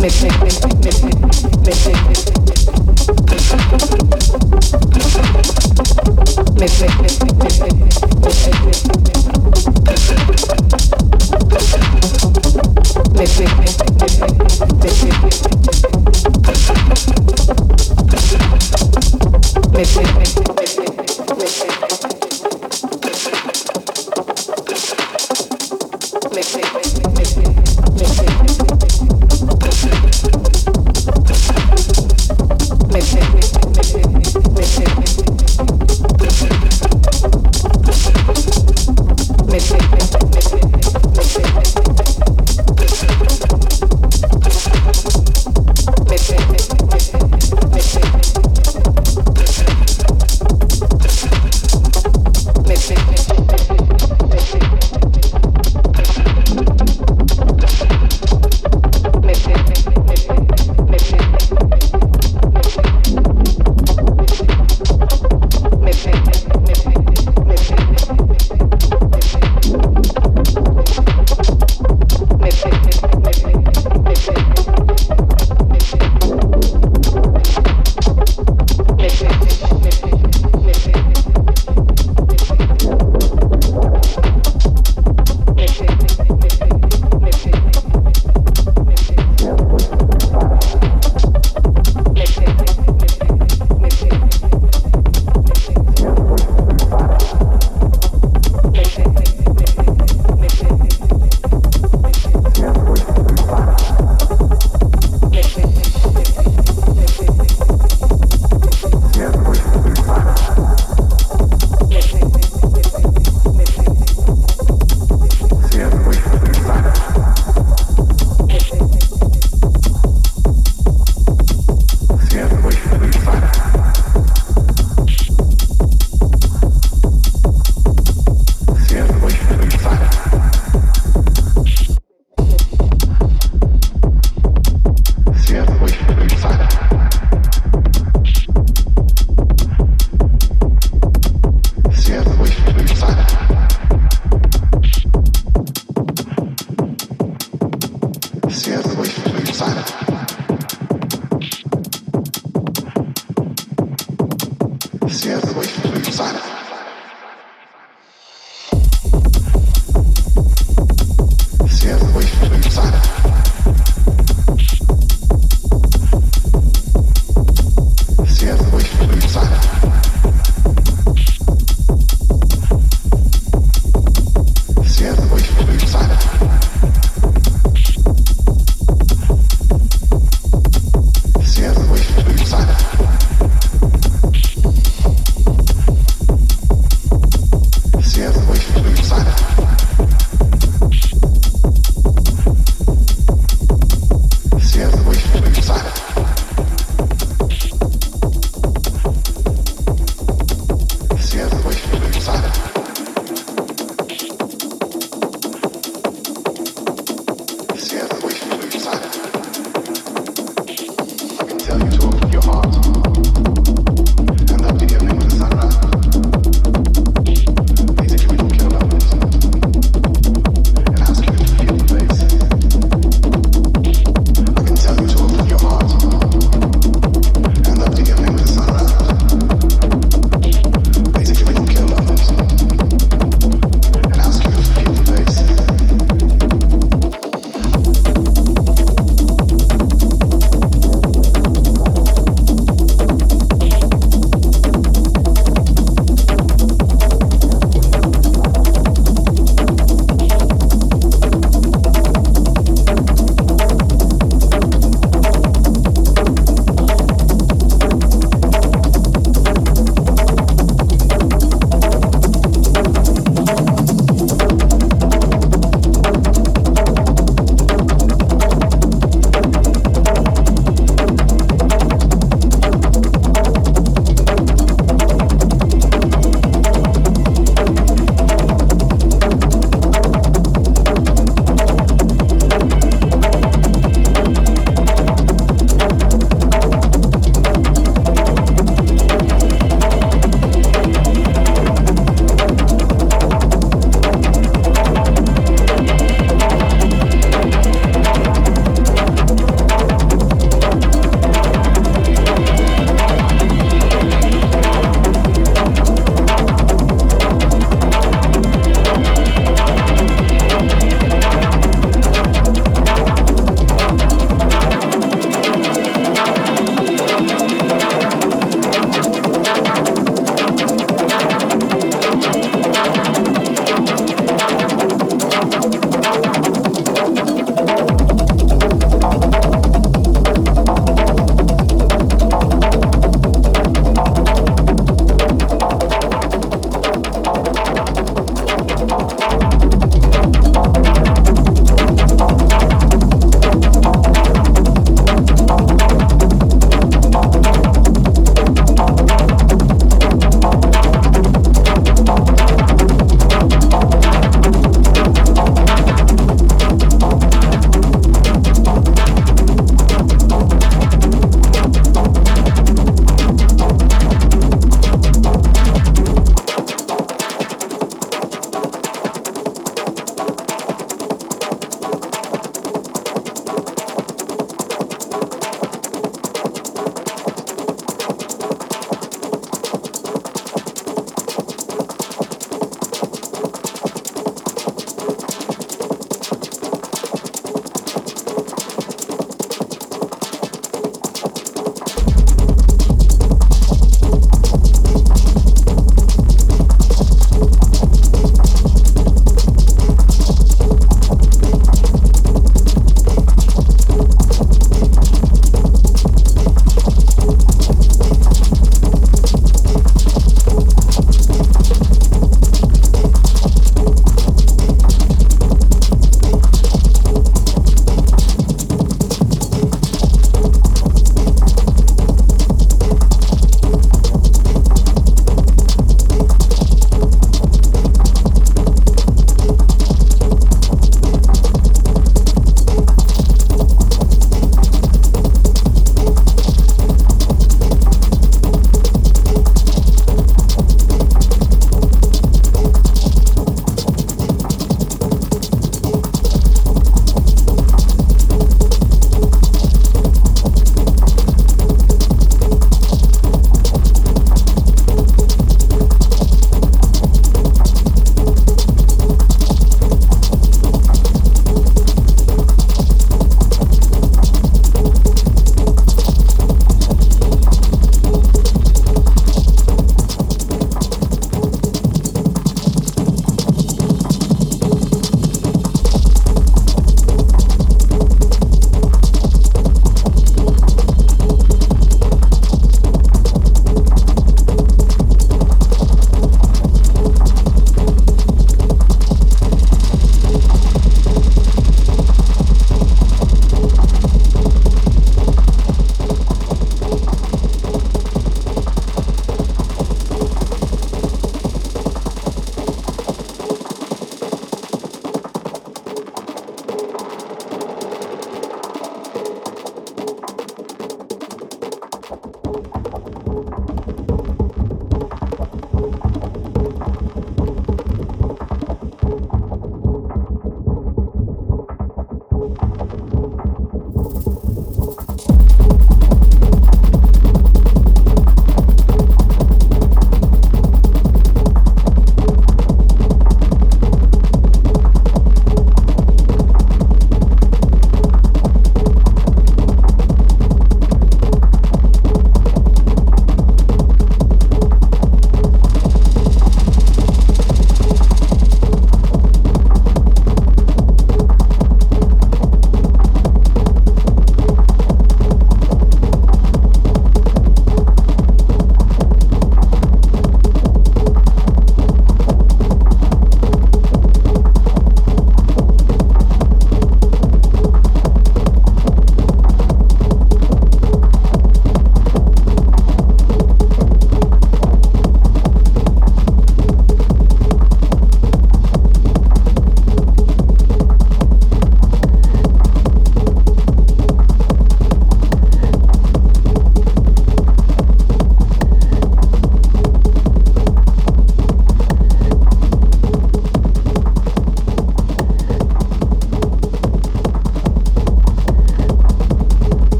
me, me,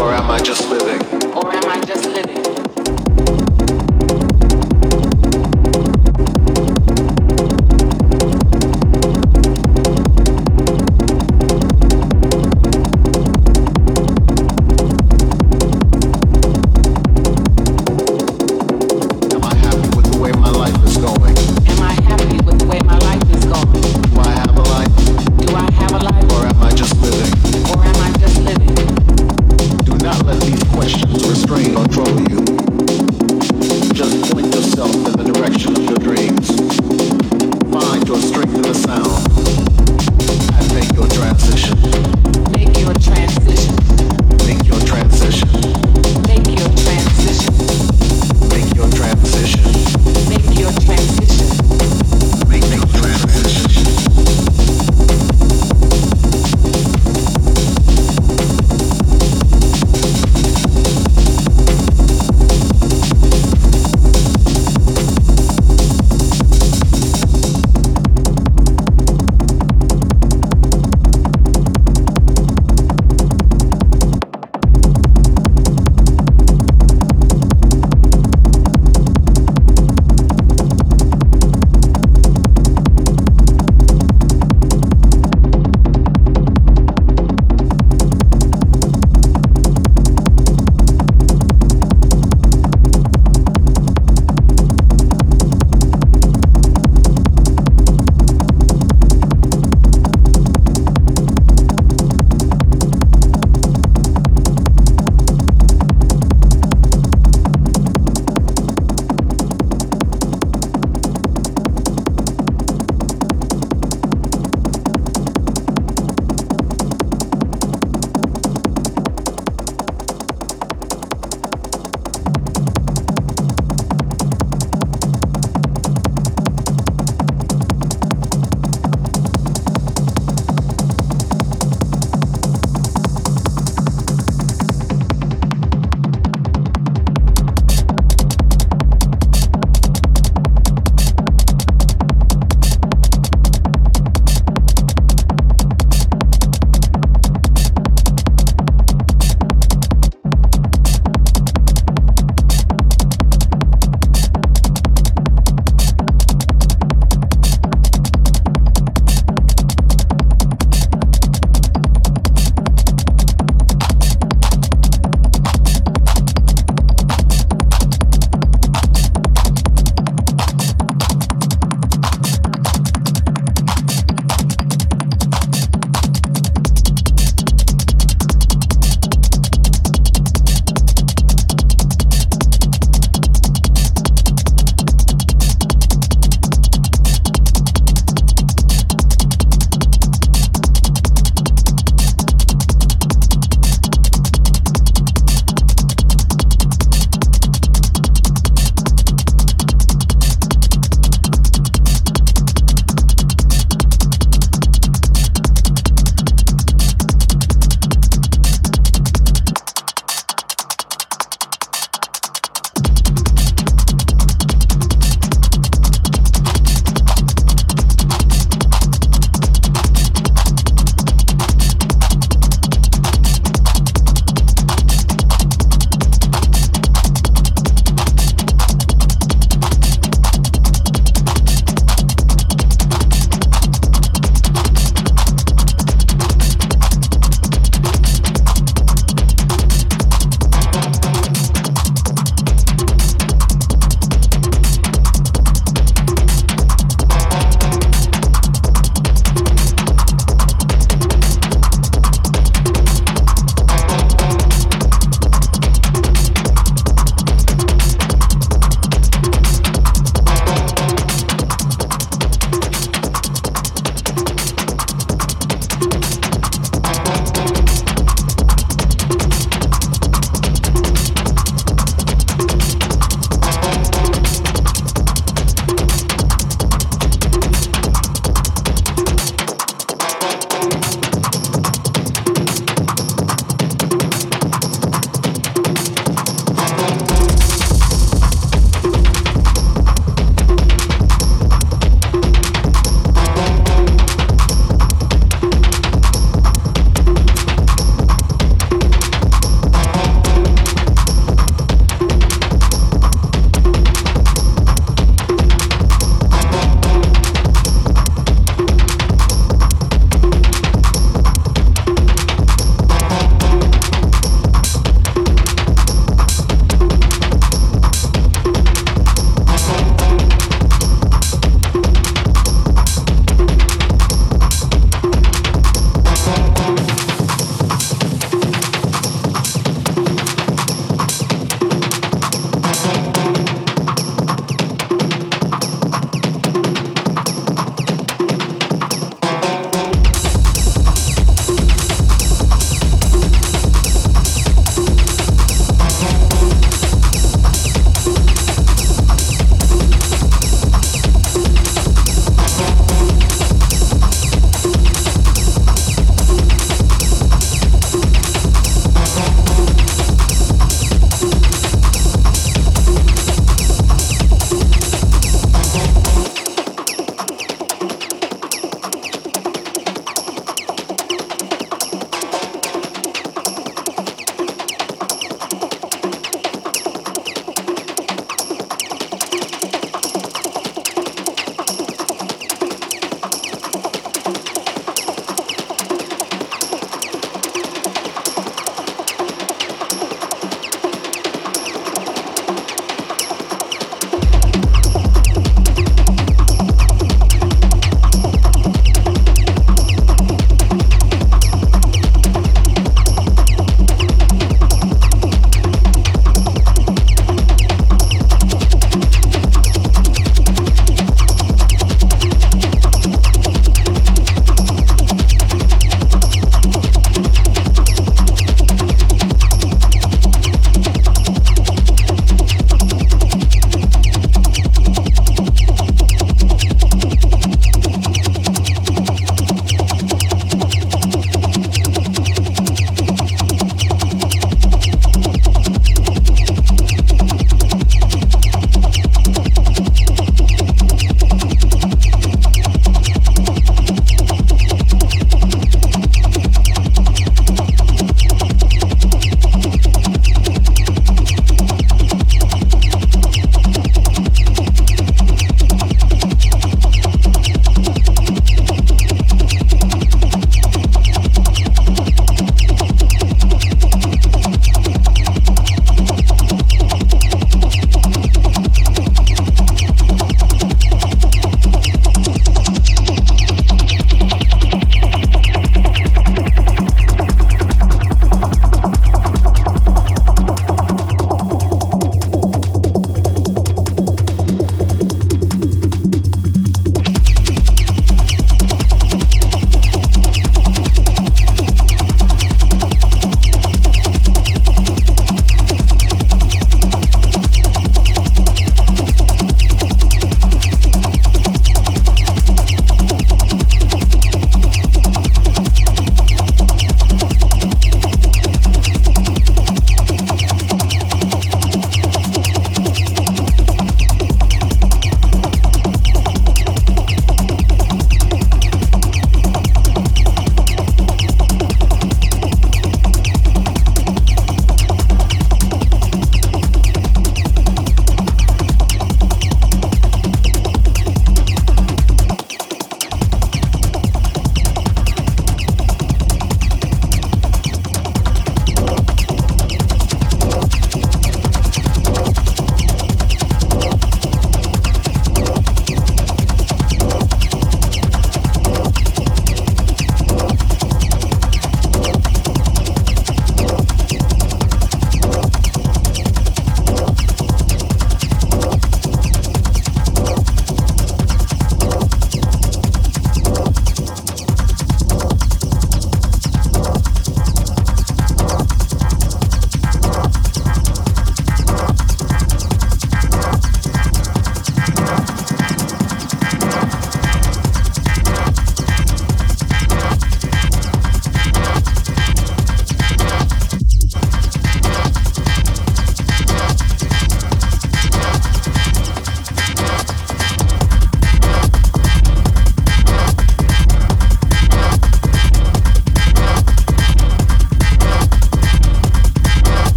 or am I just living?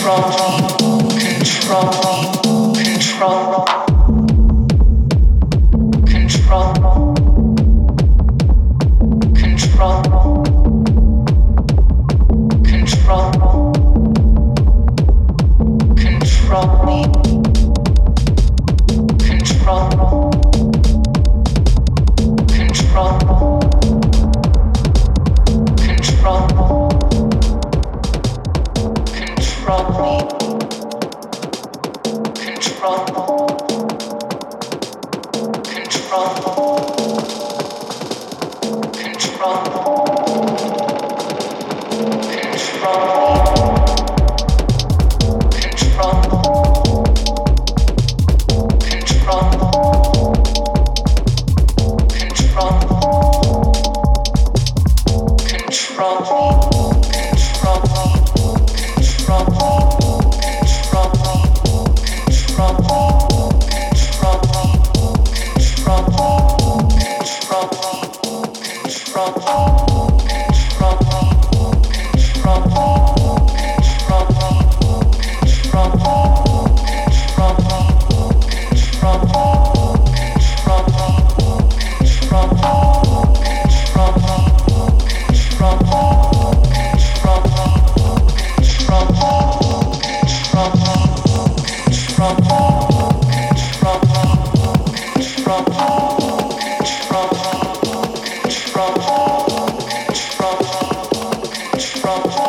From me.